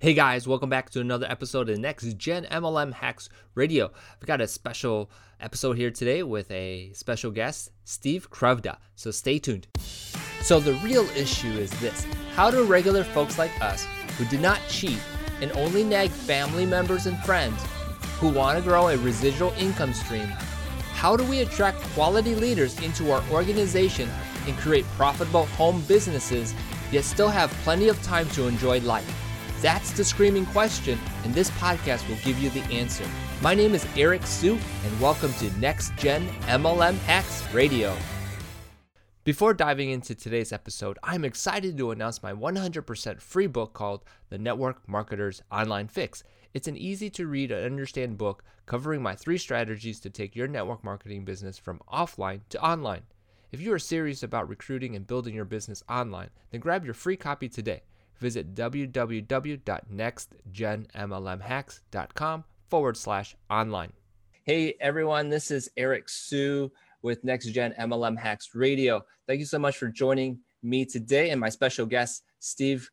Hey guys, welcome back to another episode of Next Gen MLM Hacks Radio. We've got a special episode here today with a special guest, Steve Krivda. So stay tuned. So, the real issue is this how do regular folks like us who did not cheat and only nag family members and friends who want to grow a residual income stream, how do we attract quality leaders into our organization and create profitable home businesses, yet still have plenty of time to enjoy life? That's the screaming question, and this podcast will give you the answer. My name is Eric Sue, and welcome to Next Gen MLM Hacks Radio. Before diving into today's episode, I'm excited to announce my 100% free book called The Network Marketer's Online Fix. It's an easy to read and understand book covering my three strategies to take your network marketing business from offline to online. If you are serious about recruiting and building your business online, then grab your free copy today visit www.nextgenmlmhacks.com forward slash online. Hey everyone, this is Eric Sue with Next Gen MLM Hacks Radio. Thank you so much for joining me today and my special guest, Steve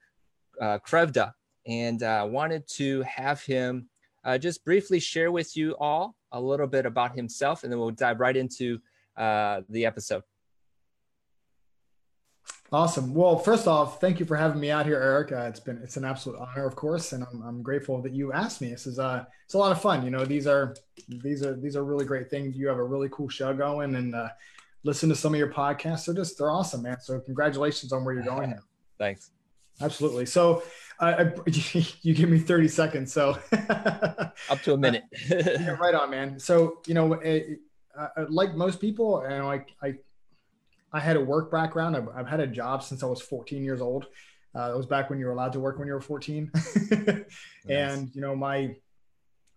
uh, Krivda. And I uh, wanted to have him uh, just briefly share with you all a little bit about himself, and then we'll dive right into uh, the episode. Awesome. Well, first off, thank you for having me out here, Eric. Uh, it's been it's an absolute honor, of course, and I'm, I'm grateful that you asked me. This is uh it's a lot of fun. You know, these are these are these are really great things. You have a really cool show going, and uh, listen to some of your podcasts. They're just they're awesome, man. So congratulations on where you're going here. Thanks. Absolutely. So uh, you give me 30 seconds. So up to a minute. yeah, right on, man. So you know, it, uh, like most people, and like I I had a work background. I've, I've had a job since I was 14 years old. Uh, it was back when you were allowed to work when you were 14. nice. And you know, my,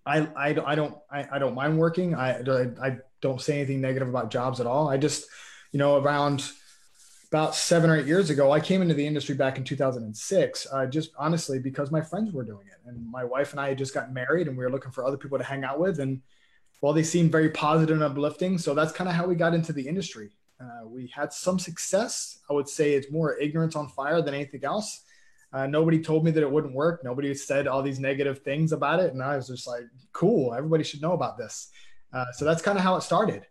I, I, I don't, I, I don't mind working. I, I don't say anything negative about jobs at all. I just, you know, around about seven or eight years ago, I came into the industry back in 2006, uh, just honestly because my friends were doing it, and my wife and I had just got married, and we were looking for other people to hang out with, and well, they seemed very positive and uplifting, so that's kind of how we got into the industry. Uh, we had some success. I would say it's more ignorance on fire than anything else. Uh, nobody told me that it wouldn't work. Nobody said all these negative things about it. And I was just like, cool, everybody should know about this. Uh, so that's kind of how it started.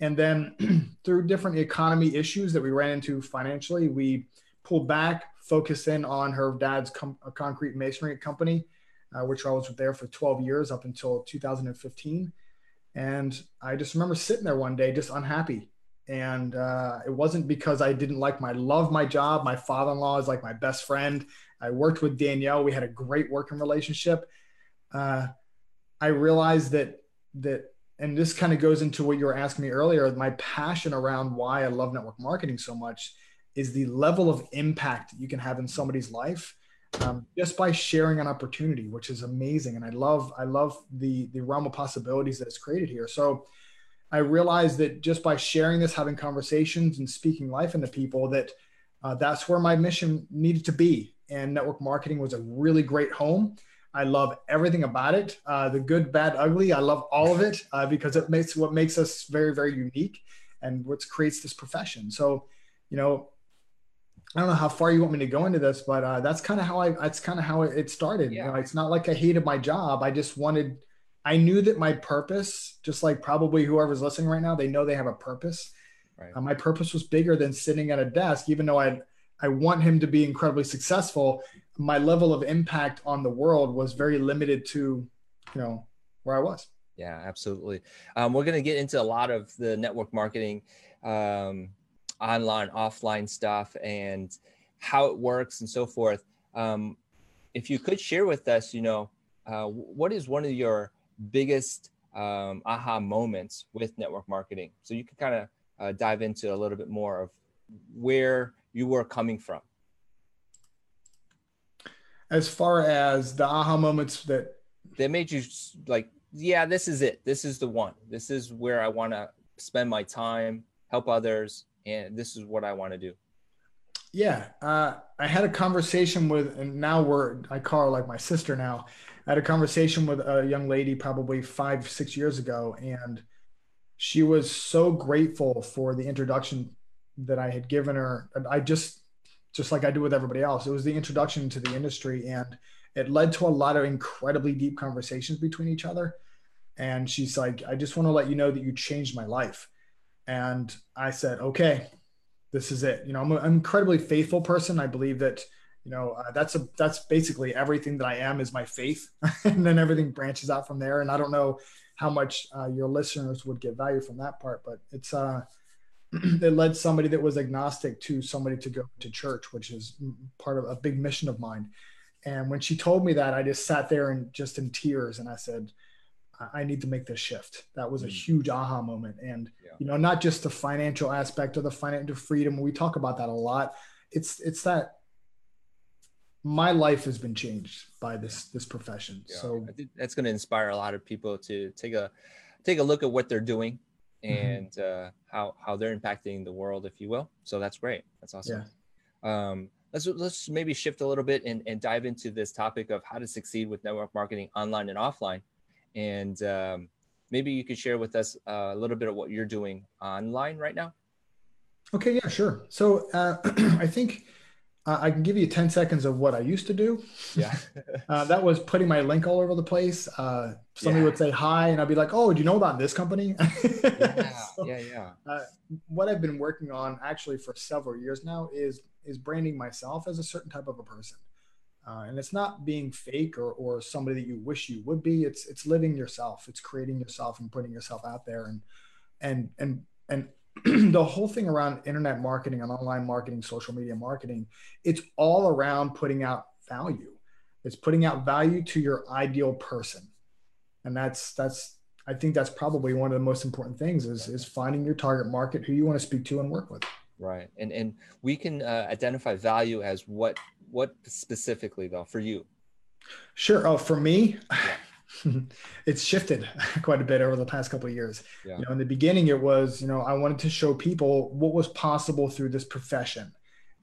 And then through different economy issues that we ran into financially, we pulled back, focused in on her dad's com- concrete masonry company, uh, which I was there for 12 years up until 2015. And I just remember sitting there one day, just unhappy and uh, it wasn't because I didn't like my love my job. My father-in-law is like my best friend. I worked with Danielle. We had a great working relationship. Uh, I realized that that, and this kind of goes into what you were asking me earlier. My passion around why I love network marketing so much is the level of impact you can have in somebody's life um, just by sharing an opportunity, which is amazing. And I love I love the the realm of possibilities that is created here. So I realized that just by sharing this, having conversations, and speaking life into people, that uh, that's where my mission needed to be. And network marketing was a really great home. I love everything about it, uh, the good, bad, ugly. I love all of it uh, because it makes what makes us very, very unique, and what creates this profession. So, you know, I don't know how far you want me to go into this, but uh, that's kind of how I. That's kind of how it started. Yeah. You know, it's not like I hated my job. I just wanted I knew that my purpose, just like probably whoever's listening right now, they know they have a purpose. Right. Uh, my purpose was bigger than sitting at a desk, even though I I want him to be incredibly successful. My level of impact on the world was very limited to, you know, where I was. Yeah, absolutely. Um, we're going to get into a lot of the network marketing, um, online, offline stuff, and how it works and so forth. Um, if you could share with us, you know, uh, what is one of your biggest um, aha moments with network marketing. So you can kind of uh, dive into a little bit more of where you were coming from. As far as the aha moments that that made you like, yeah, this is it. This is the one. This is where I want to spend my time, help others, and this is what I want to do. Yeah, uh, I had a conversation with, and now we're I call her like my sister now. I had a conversation with a young lady probably five, six years ago, and she was so grateful for the introduction that I had given her. I just, just like I do with everybody else, it was the introduction to the industry, and it led to a lot of incredibly deep conversations between each other. And she's like, I just want to let you know that you changed my life. And I said, okay, this is it. You know, I'm an incredibly faithful person. I believe that, you know, uh, that's a, that's basically everything that I am is my faith. and then everything branches out from there. And I don't know how much uh, your listeners would get value from that part, but it's, uh, it led somebody that was agnostic to somebody to go to church, which is part of a big mission of mine. And when she told me that, I just sat there and just in tears, and I said, "I need to make this shift." That was a mm. huge aha moment, and yeah. you know, not just the financial aspect of the financial freedom. We talk about that a lot. It's it's that my life has been changed by this this profession. Yeah. So I think that's going to inspire a lot of people to take a take a look at what they're doing mm-hmm. and mm-hmm. uh, how how they're impacting the world, if you will. So that's great. That's awesome. Yeah. Um, let's let's maybe shift a little bit and, and dive into this topic of how to succeed with network marketing online and offline and um, maybe you could share with us uh, a little bit of what you're doing online right now. Okay yeah sure. So uh, i think uh, i can give you 10 seconds of what i used to do. Yeah. Uh, that was putting my link all over the place. Uh, somebody yeah. would say hi and i'd be like oh do you know about this company? Yeah so, yeah yeah. uh, what i've been working on actually for several years now is is branding myself as a certain type of a person. Uh, and it's not being fake or, or somebody that you wish you would be. It's it's living yourself. It's creating yourself and putting yourself out there. And and and and the whole thing around internet marketing and online marketing, social media marketing, it's all around putting out value. It's putting out value to your ideal person, and that's that's I think that's probably one of the most important things is is finding your target market, who you want to speak to and work with. Right. And and we can uh, identify value as what what specifically though for you? Sure. Oh, for me, yeah. it's shifted quite a bit over the past couple of years. Yeah. You know, in the beginning, it was you know I wanted to show people what was possible through this profession,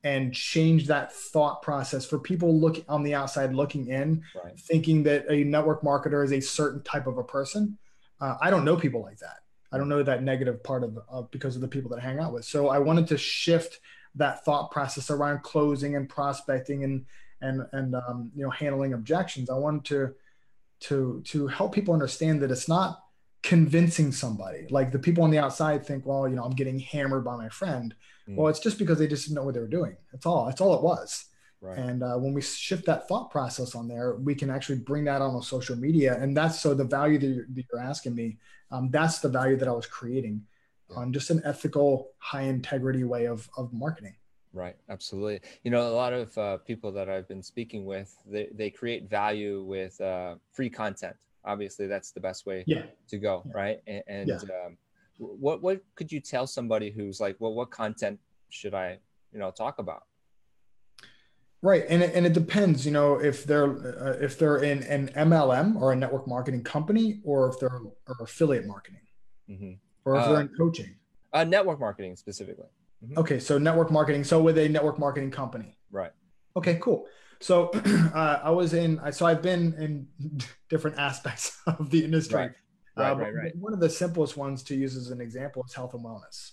and change that thought process for people looking on the outside looking in, right. thinking that a network marketer is a certain type of a person. Uh, I don't know people like that. I don't know that negative part of, of because of the people that I hang out with. So I wanted to shift that thought process around closing and prospecting and and and um, you know handling objections. I wanted to to to help people understand that it's not convincing somebody. Like the people on the outside think, well, you know, I'm getting hammered by my friend. Mm. Well, it's just because they just didn't know what they were doing. That's all. That's all it was. Right. And uh, when we shift that thought process on there, we can actually bring that on social media. And that's so the value that you're, that you're asking me, um, that's the value that I was creating on just an ethical, high integrity way of, of marketing. Right, absolutely. You know, a lot of uh, people that I've been speaking with, they, they create value with uh, free content. Obviously, that's the best way yeah. to go, yeah. right? And, and yeah. um, what what could you tell somebody who's like, well, what content should I, you know, talk about? Right, and it, and it depends, you know, if they're uh, if they're in an MLM or a network marketing company, or if they're or affiliate marketing, mm-hmm. Or if uh, they're in coaching. Uh, network marketing specifically. Mm-hmm. Okay, so network marketing. So with a network marketing company. Right. Okay, cool. So uh, I was in. So I've been in different aspects of the industry. Right. Right, uh, right, right. One of the simplest ones to use as an example is health and wellness.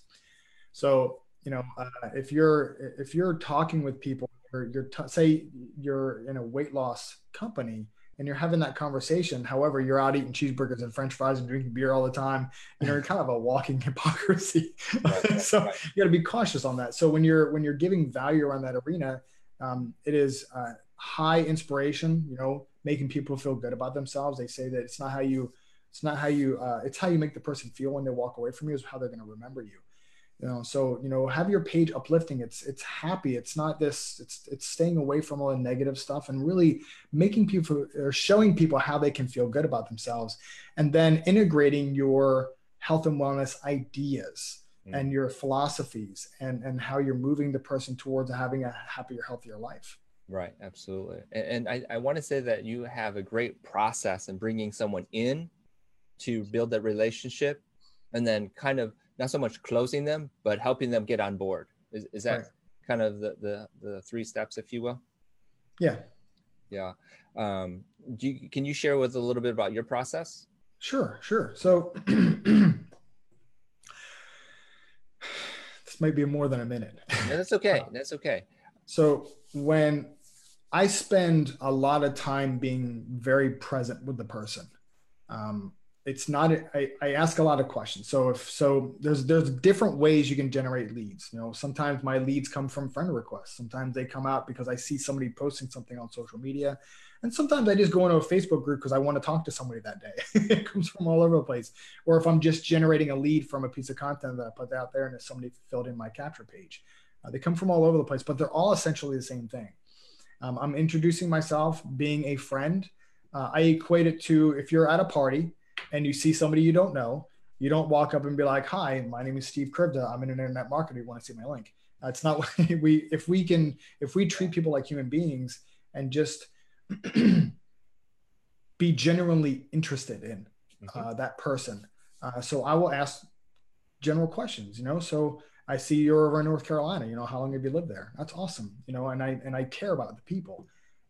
So you know, uh, if you're if you're talking with people you're, you're t- say you're in a weight loss company and you're having that conversation. However, you're out eating cheeseburgers and French fries and drinking beer all the time. You know, you're kind of a walking hypocrisy. Right, so right. you got to be cautious on that. So when you're when you're giving value around that arena, um, it is uh, high inspiration. You know, making people feel good about themselves. They say that it's not how you it's not how you uh, it's how you make the person feel when they walk away from you is how they're going to remember you you know so you know have your page uplifting. It's it's happy. It's not this it's it's staying away from all the negative stuff and really making people or showing people how they can feel good about themselves and then integrating your health and wellness ideas mm. and your philosophies and and how you're moving the person towards having a happier healthier life. Right. Absolutely. And, and i, I want to say that you have a great process in bringing someone in to build that relationship and then kind of not so much closing them, but helping them get on board. Is, is that right. kind of the, the, the three steps, if you will? Yeah. Yeah. Um, do you, can you share with a little bit about your process? Sure, sure. So this might be more than a minute. Yeah, that's okay. That's okay. So when I spend a lot of time being very present with the person. Um, it's not I, I ask a lot of questions. So if so there's there's different ways you can generate leads. You know sometimes my leads come from friend requests. Sometimes they come out because i see somebody posting something on social media. And sometimes i just go into a facebook group because i want to talk to somebody that day. It comes from all over the place. Or if i'm just generating a lead from a piece of content that i put out there and if somebody filled in my capture page uh, they come from all over the place but they're all essentially the same thing. Um, i'm introducing myself being a friend. Uh, i equate it to if you're at a party and you see somebody you don't know, you don't walk up and be like, "Hi, my name is Steve Krivda. I'm an internet marketer. You want to see my link?" That's not what we. If we can, if we treat people like human beings and just be genuinely interested in mm-hmm. uh, that person, uh, so I will ask general questions. You know, so I see you're over in North Carolina. You know, how long have you lived there? That's awesome. You know, and I and I care about the people.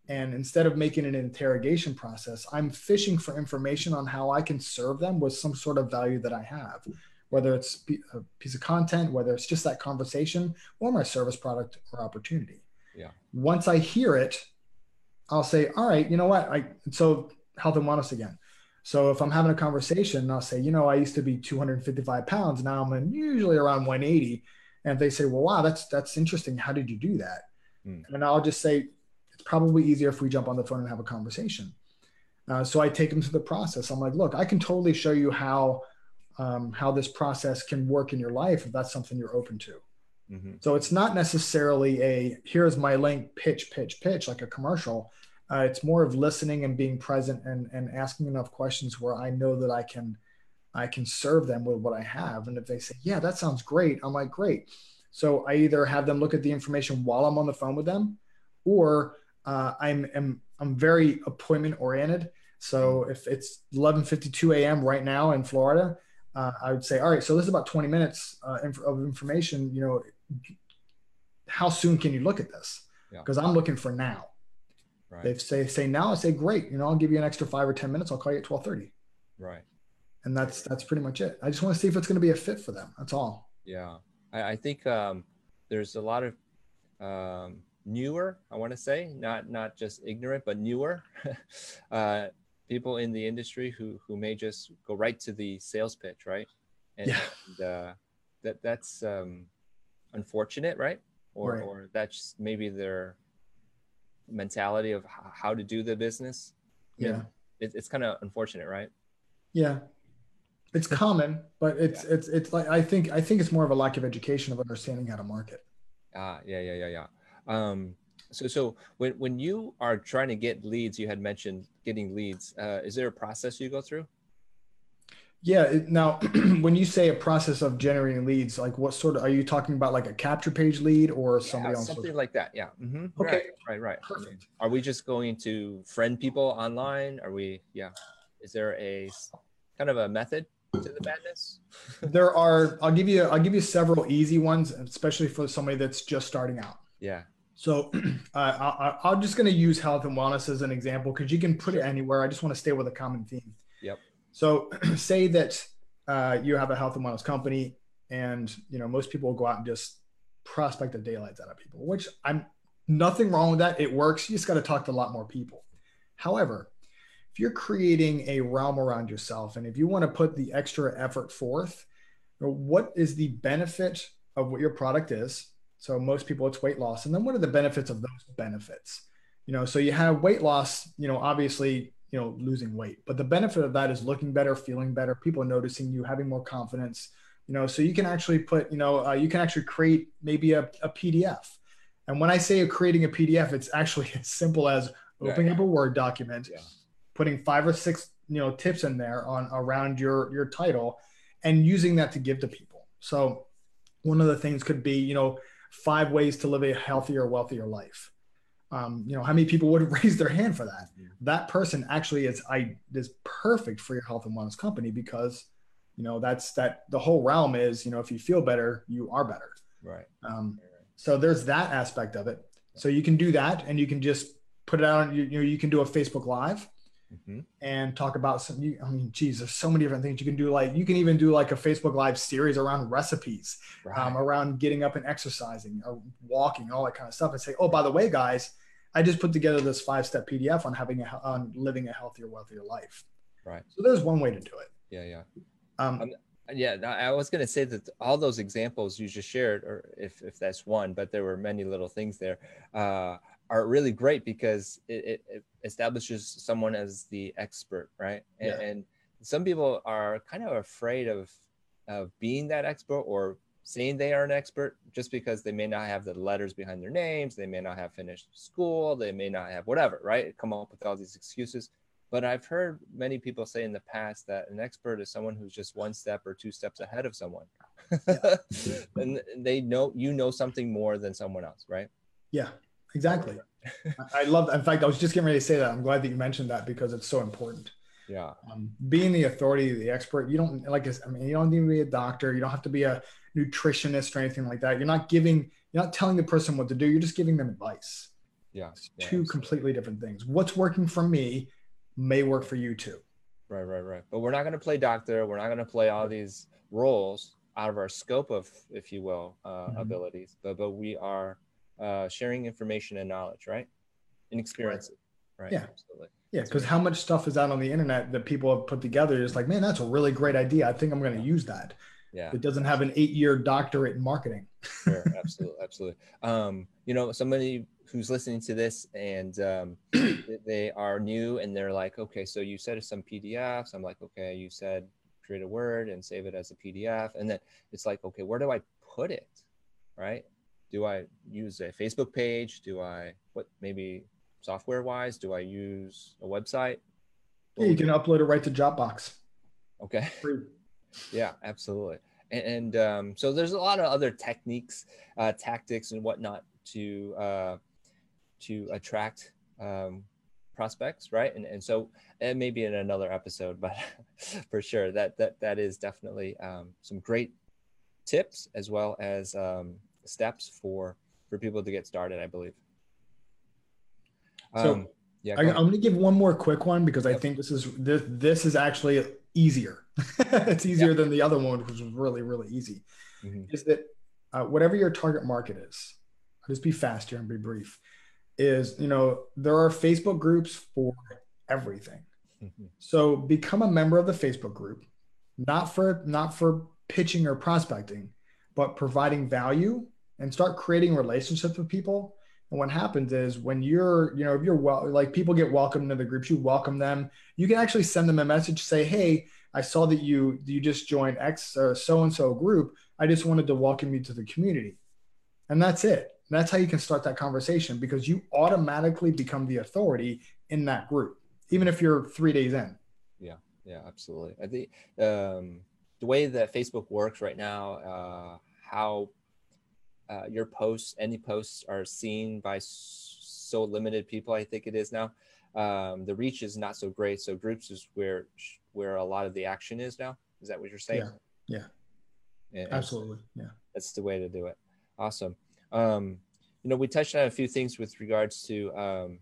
And instead of making an interrogation process, I'm fishing for information on how I can serve them with some sort of value that I have, whether it's a piece of content, whether it's just that conversation or my service product or opportunity. Yeah. Once I hear it, I'll say, all right, you know what? I so health and wellness again. So if I'm having a conversation, I'll say, you know, I used to be 255 pounds. Now I'm usually around 180. And they say, well, wow, that's that's interesting. How did you do that? Mm. And I'll just say, probably easier if we jump on the phone and have a conversation. Uh, so I take them through the process. I'm like, look, I can totally show you how um, how this process can work in your life if that's something you're open to. Mm-hmm. So it's not necessarily a here's my link, pitch, pitch, pitch like a commercial. Uh, it's more of listening and being present and and asking enough questions where I know that I can I can serve them with what I have. And if they say, yeah, that sounds great, I'm like, great. So I either have them look at the information while I'm on the phone with them, or uh, I'm, am I'm very appointment oriented. So if it's 11:52 a.m. right now in Florida, uh, I would say, all right, so this is about 20 minutes uh, of information. You know, how soon can you look at this? Because yeah. I'm looking for now. Right. They say say now. I say great. You know, I'll give you an extra five or 10 minutes. I'll call you at 12:30. Right. And that's that's pretty much it. I just want to see if it's going to be a fit for them. That's all. Yeah, I, I think um, there's a lot of um, newer i want to say not not just ignorant but newer uh, people in the industry who who may just go right to the sales pitch right? And, yeah. and uh, that that's um, unfortunate right? Or right. or that's maybe their mentality of how to do the business. Yeah. it, it's kind of unfortunate right? Yeah. It's common but it's yeah. it's it's like i think i think it's more of a lack of education of understanding how to market. Ah yeah yeah yeah yeah um, so, so when, when you are trying to get leads, you had mentioned getting leads. Uh, is there a process you go through? Yeah. Now, when you say a process of generating leads, like what sort of are you talking about? Like a capture page lead or somebody yeah, else? Something like that. Yeah. Mm-hmm. Okay. Right. Right. Right. Perfect. Are we just going to friend people online? Are we? Yeah. Is there a kind of a method to the madness? there are. I'll give you. I'll give you several easy ones, especially for somebody that's just starting out. Yeah. So uh, I, am just going to use health and wellness as an example because you can put it anywhere. I just want to stay with a common theme. Yep. So say that uh, you have a health and wellness company, and you know most people will go out and just prospect the daylights out of people, which I'm nothing wrong with that. It works. You just got to talk to a lot more people. However, if you're creating a realm around yourself, and if you want to put the extra effort forth, what is the benefit of what your product is? So most people, it's weight loss. And then what are the benefits of those benefits? You know, so you have weight loss, you know, obviously, you know, losing weight, but the benefit of that is looking better, feeling better, people noticing you, having more confidence, you know, so you can actually put, you know, uh, you can actually create maybe a, a PDF. And when I say creating a PDF, it's actually as simple as opening yeah, yeah. up a Word document, yeah. putting five or six, you know, tips in there on around your, your title and using that to give to people. So one of the things could be, you know, five ways to live a healthier, wealthier life. Um, you know, how many people would raise their hand for that? Mm-hmm. That person actually is I is perfect for your health and wellness company because, you know, that's that the whole realm is, you know, if you feel better, you are better. Right. Um, so there's that aspect of it. So you can do that and you can just put it out, you, you know, you can do a Facebook live mm-hmm. and talk about some. I mean, geez, there's so many different things you can do. Like you can even do like a Facebook Live series around recipes, um, right. um, around getting up and exercising, or walking, all that kind of stuff, and say, oh, by the way, guys. I just put together this five step PDF on having a, on living a healthier, wealthier life. Right. So there's one way to do it. Yeah, yeah. Um, Um, Yeah, I was going to say that all those examples you just shared, or if, if that's one, but there were many little things there, uh, are really great because it, it, establishes someone as the expert, right? And, Yeah. and some people are kind of afraid of of being that expert or saying they are an expert just because they may not have the letters behind their names, they may not have finished school, they may not have whatever, right? Come up with all these excuses. But I've heard many people say in the past that an expert is someone who's just one step or two steps ahead of someone. and they know you know something more than someone else, right? yeah, exactly. I- love. In fact, I was just getting ready to say that. I'm glad that you mentioned that because it's so important. Yeah. um, being the authority, the expert, you don't like. I mean, you don't need to be a doctor. You don't have to be a nutritionist or anything like that. You're not giving. You're not telling the person what to do. You're just giving them advice. Yeah. It's yeah, two absolutely. completely different things. What's working for me may work for you too. Right, right, right. But we're not going to play doctor. We're not going to play all these roles out of our scope of, if you will, uh, Mhm. abilities. But but we are uh, sharing information and knowledge, right? And experiences. Right. Yeah. Absolutely. Yeah, because how much stuff is out on the internet that people have put together? It's like, man, that's a really great idea. I think I'm going to use that. Yeah. It doesn't have an eight-year doctorate in marketing. sure absolutely absolutely um you know somebody who's listening to this and um they are new and they're like okay so you said some pdfs i'm like okay you said create a word and save it as a pdf and then it's like okay where do i put it right do i use a facebook page? Do i what maybe software wise do i use a website? Yeah, you can upload it right to Dropbox. okay. Yeah absolutely. And, and um, so there's a lot of other techniques uh, tactics and whatnot to uh, to attract um, prospects right? And, and so it may be in another episode but for sure that that that is definitely um, some great tips as well as um, steps for for people to get started i believe So, um, yeah I, go I'm going to give one more quick one because I think this is this this is actually easier. it's easier than the other one, which was really really easy. Mhm. Is that uh, whatever your target market is? I'll just be fast here and be brief. Is you know there are Facebook groups for everything. Mhm. So become a member of the Facebook group, not for not for pitching or prospecting, but providing value and start creating relationships with people. And what happens is when you're, you know, if you're well, like people get welcomed into the groups, you welcome them. You can actually send them a message, say, "Hey, I saw that you you just joined X or so and so group. I just wanted to welcome you to the community," and that's it. That's how you can start that conversation because you automatically become the authority in that group, even if you're three days in. Yeah, yeah, absolutely. I think um, the way that Facebook works right now, uh, how uh, your posts, any posts, are seen by so limited people. I think it is now. Um, the reach is not so great. So groups is where where a lot of the action is now. Is that what you're saying? Yeah, Yeah. and Absolutely. Yeah. that's the way to do it. Awesome. Um, you know, we touched on a few things with regards to um,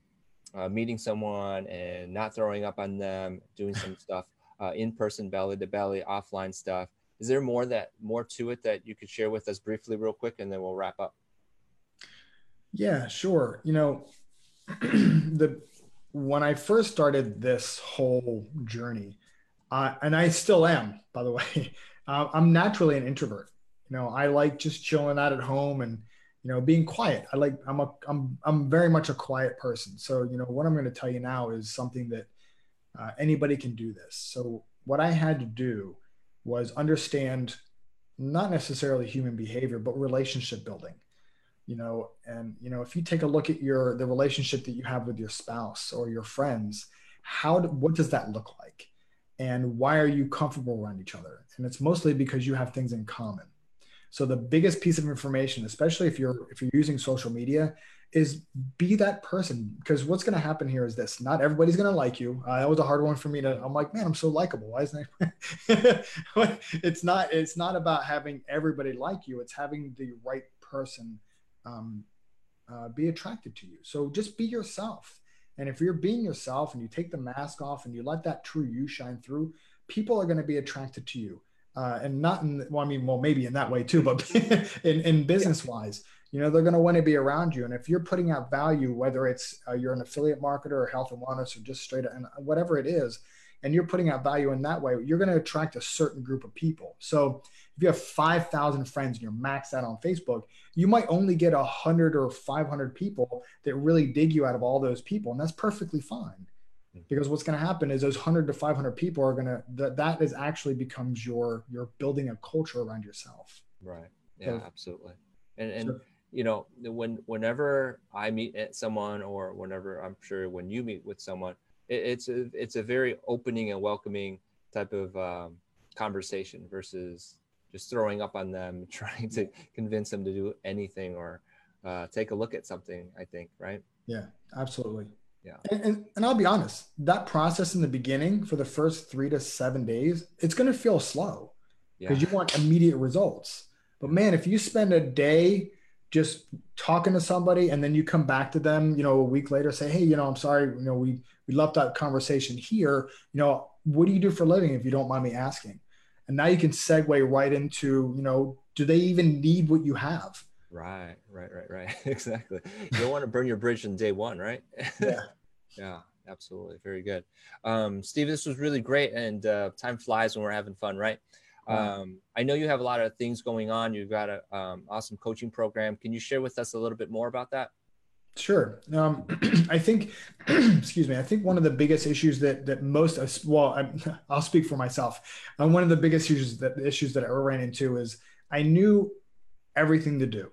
uh, meeting someone and not throwing up on them, doing some stuff uh, in person, belly to belly, offline stuff. Is there more that more to it that you could share with us briefly, real quick, and then we'll wrap up? Yeah, sure. You know, the when I first started this whole journey, uh, and I still am, by the way, uh, I'm naturally an introvert. You know, I like just chilling out at home and you know being quiet. I like I'm a I'm I'm very much a quiet person. So you know what I'm going to tell you now is something that uh, anybody can do this. So what I had to do was understand not necessarily human behavior, but relationship building you know? And you know if you take a look at your the relationship that you have with your spouse or your friends how do, what does that look like? And why are you comfortable around each other? And it's mostly because you have things in common so the biggest piece of information especially if you're if you're using social media is be that person because what's going to happen here is this not everybody's going to like you uh, that was a hard one for me to i'm like man i'm so likable why isn't it it's not it's not about having everybody like you it's having the right person um, uh, be attracted to you. So just be yourself. And if you're being yourself and you take the mask off and you let that true you shine through, people are going to be attracted to you. Uh, and not in, well, I mean, well, maybe in that way too, but in, in business wise, you know they're going to want to be around you. And if you're putting out value whether it's uh, you're an affiliate marketer or health and wellness or just straight and whatever it is and you're putting out value in that way you're going to attract a certain group of people. So if you have 5000 friends and you're maxed out on facebook you might only get 100 or 500 people that really dig you out of all those people and that's perfectly fine. Because what's going to happen is those 100 to 500 people are going to that that is actually becomes your you're building a culture around yourself. Right. Yeah so, absolutely. And and so, you know when whenever i meet someone or whenever i'm sure when you meet with someone it, it's a it's a very opening and welcoming type of um, conversation versus just throwing up on them trying to convince them to do anything or uh, take a look at something i think right? Yeah absolutely yeah and, and, and i'll be honest that process in the beginning for the first three to seven days it's going to feel slow because yeah. you want immediate results but man if you spend a day just talking to somebody and then you come back to them, you know, a week later, say, Hey, you know, I'm sorry, you know, we, we left that conversation here. You know, what do you do for living if you don't mind me asking? And now you can segue right into, you know, do they even need what you have? Right, right, right, right. exactly. You don't want to burn your bridge in day one, right? Yeah. yeah, absolutely. Very good. Um, Steve, this was really great. And uh, time flies when we're having fun, right? Um, I know you have a lot of things going on. You've got an um, awesome coaching program. Can you share with us a little bit more about that? Sure. Um, I think, excuse me. I think one of the biggest issues that that most, well, I, will speak for myself. Um, one of the biggest issues that issues that I ran into is I knew everything to do.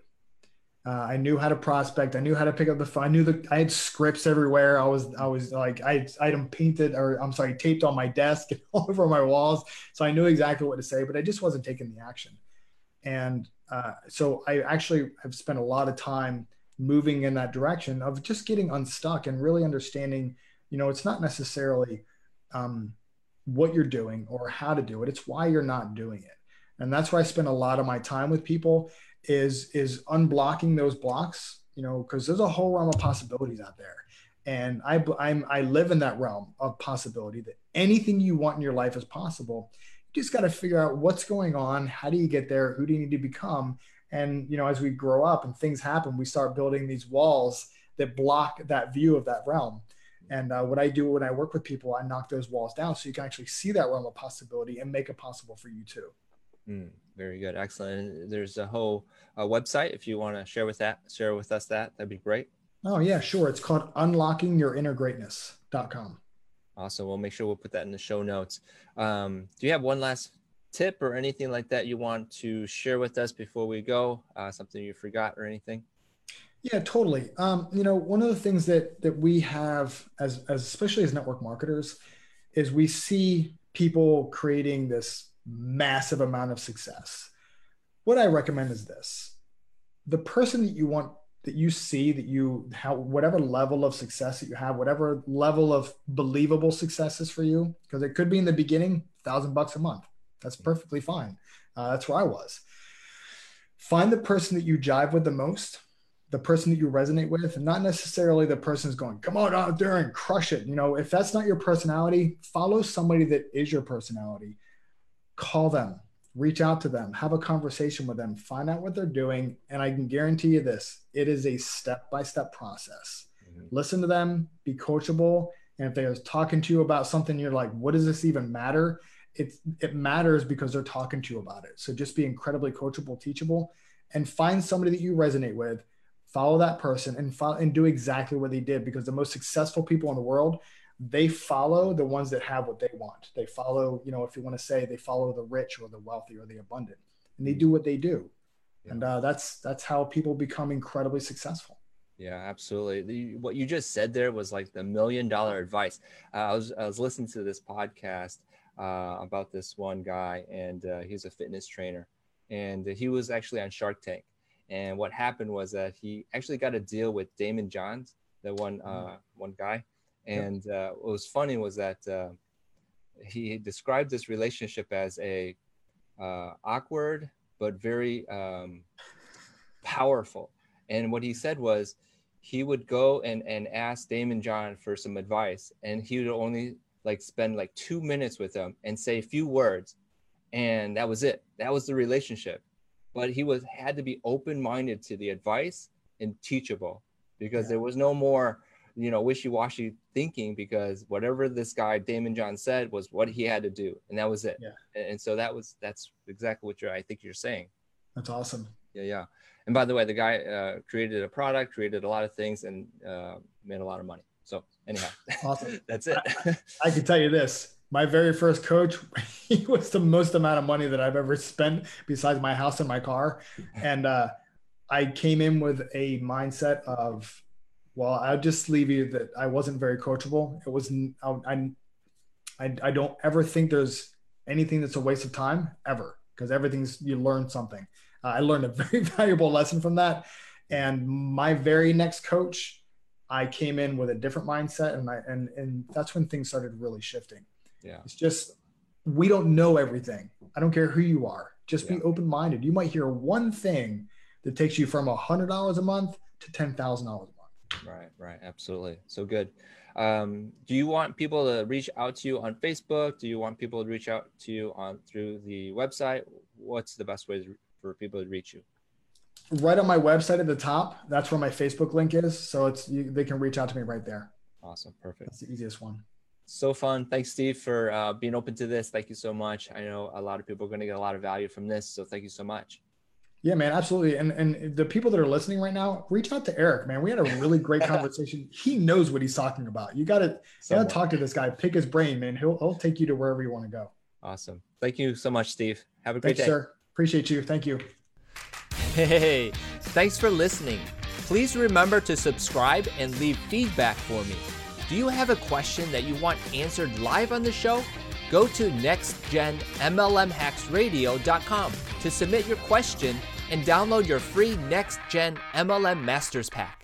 Uh, I knew how to prospect. I knew how to pick up the phone. I knew that I had scripts everywhere. I was, I was like, I, I them painted or I'm sorry, taped on my desk and all over my walls. So I knew exactly what to say, but I just wasn't taking the action. And uh, so I actually have spent a lot of time moving in that direction of just getting unstuck and really understanding, you know, it's not necessarily um, what you're doing or how to do it. It's why you're not doing it. And that's where I spend a lot of my time with people is is unblocking those blocks you know because there's a whole realm of possibilities out there and I, I'm, I live in that realm of possibility that anything you want in your life is possible. You just got to figure out what's going on. How do you get there? Who do you need to become? And, you know, as we grow up and things happen, we start building these walls that block that view of that realm. And uh, what I do when I work with people, I knock those walls down so you can actually see that realm of possibility and make it possible for you too. Mm, very good, excellent. there's a whole uh, website if you want to share with that, share with us that, that'd be great. Oh yeah, sure. It's called unlockingyourinnergreatness.com. Awesome. We'll make sure we'll put that in the show notes. Um, do you have one last tip or anything like that you want to share with us before we go? Uh, something you forgot or anything? Yeah, totally. Um, you know, one of the things that that we have as, as especially as network marketers is we see people creating this massive amount of success. What I recommend is this. The person that you want that you see that you have whatever level of success that you have whatever level of believable success is for you because it could be in the beginning thousand bucks a month. That's perfectly fine. Uh, that's where i was. Find the person that you jive with the most the person that you resonate with and not necessarily the person who's going come on out there and crush it. You know if that's not your personality follow somebody that is your personality call them, reach out to them, have a conversation with them, find out what they're doing. And I can guarantee you this it is a step by step process. Mm-hmm. Listen to them, be coachable. And if they're talking to you about something, you're like, what does this even matter? It, it matters because they're talking to you about it. So just be incredibly coachable, teachable, and find somebody that you resonate with. Follow that person and follow, and do exactly what they did because the most successful people in the world they follow the ones that have what they want. They follow, you know, if you want to say they follow the rich or the wealthy or the abundant, and they do what they do. Yeah. And uh, that's that's how people become incredibly successful. Yeah, absolutely. The, what you just said there was like the million dollar advice. Uh, I was I was listening to this podcast uh, about this one guy, and uh, he's a fitness trainer, and he was actually on Shark Tank. And what happened was that he actually got a deal with Daymond Johns, the one uh, mm-hmm. one guy, and uh, what was funny was that uh, he described this relationship as a uh, awkward but very um, powerful. And what he said was he would go and, and ask Daymond John for some advice, and he would only like spend like two minutes with him and say a few words, and that was it. That was the relationship. but he was had to be open-minded to the advice and teachable because yeah. there was no more you know wishy-washy thinking because whatever this guy Daymond John said was what he had to do and that was it. Yeah. and so that was that's exactly what you're i think you're saying. That's awesome. Yeah yeah. And by the way the guy uh, created a product created a lot of things and uh, made a lot of money. So anyhow. Awesome. That's it. I, I can tell you this. My very first coach he was the most amount of money that i've ever spent besides my house and my car. And uh, i came in with a mindset of well, I'll just leave you that I wasn't very coachable. It was I, I, I don't ever think there's anything that's a waste of time ever because everything's you learn something. Uh, I learned a very valuable lesson from that. And my very next coach, I came in with a different mindset, and I and and that's when things started really shifting. Yeah, it's just we don't know everything. I don't care who you are. Just yeah. be open minded. You might hear one thing that takes you from a hundred dollars a month to ten thousand dollars a month. Right, right, absolutely. So good. Um, do you want people to reach out to you on Facebook? Do you want people to reach out to you on through the website? What's the best way for people to reach you? Right on my website at the top. That's where my Facebook link is. So it's you, they can reach out to me right there. Awesome, perfect. That's the easiest one. So fun. Thanks, Steve, for uh, being open to this. Thank you so much. I know a lot of people are going to get a lot of value from this. So thank you so much. Yeah, man, absolutely. And and the people that are listening right now, reach out to Eric, man. We had a really great conversation. he knows what he's talking about. You gotta, you gotta talk to this guy, pick his brain, man. He'll he'll take you to wherever you want to go. Awesome. Thank you so much, Steve. Have a great Thanks, day. sir. Appreciate you. Thank you. Hey, thanks for listening. Please remember to subscribe and leave feedback for me. Do you have a question that you want answered live on the show? Go to nextgenmlmhacksradio.com to submit your question and download your free Next Gen MLM Masters Pack.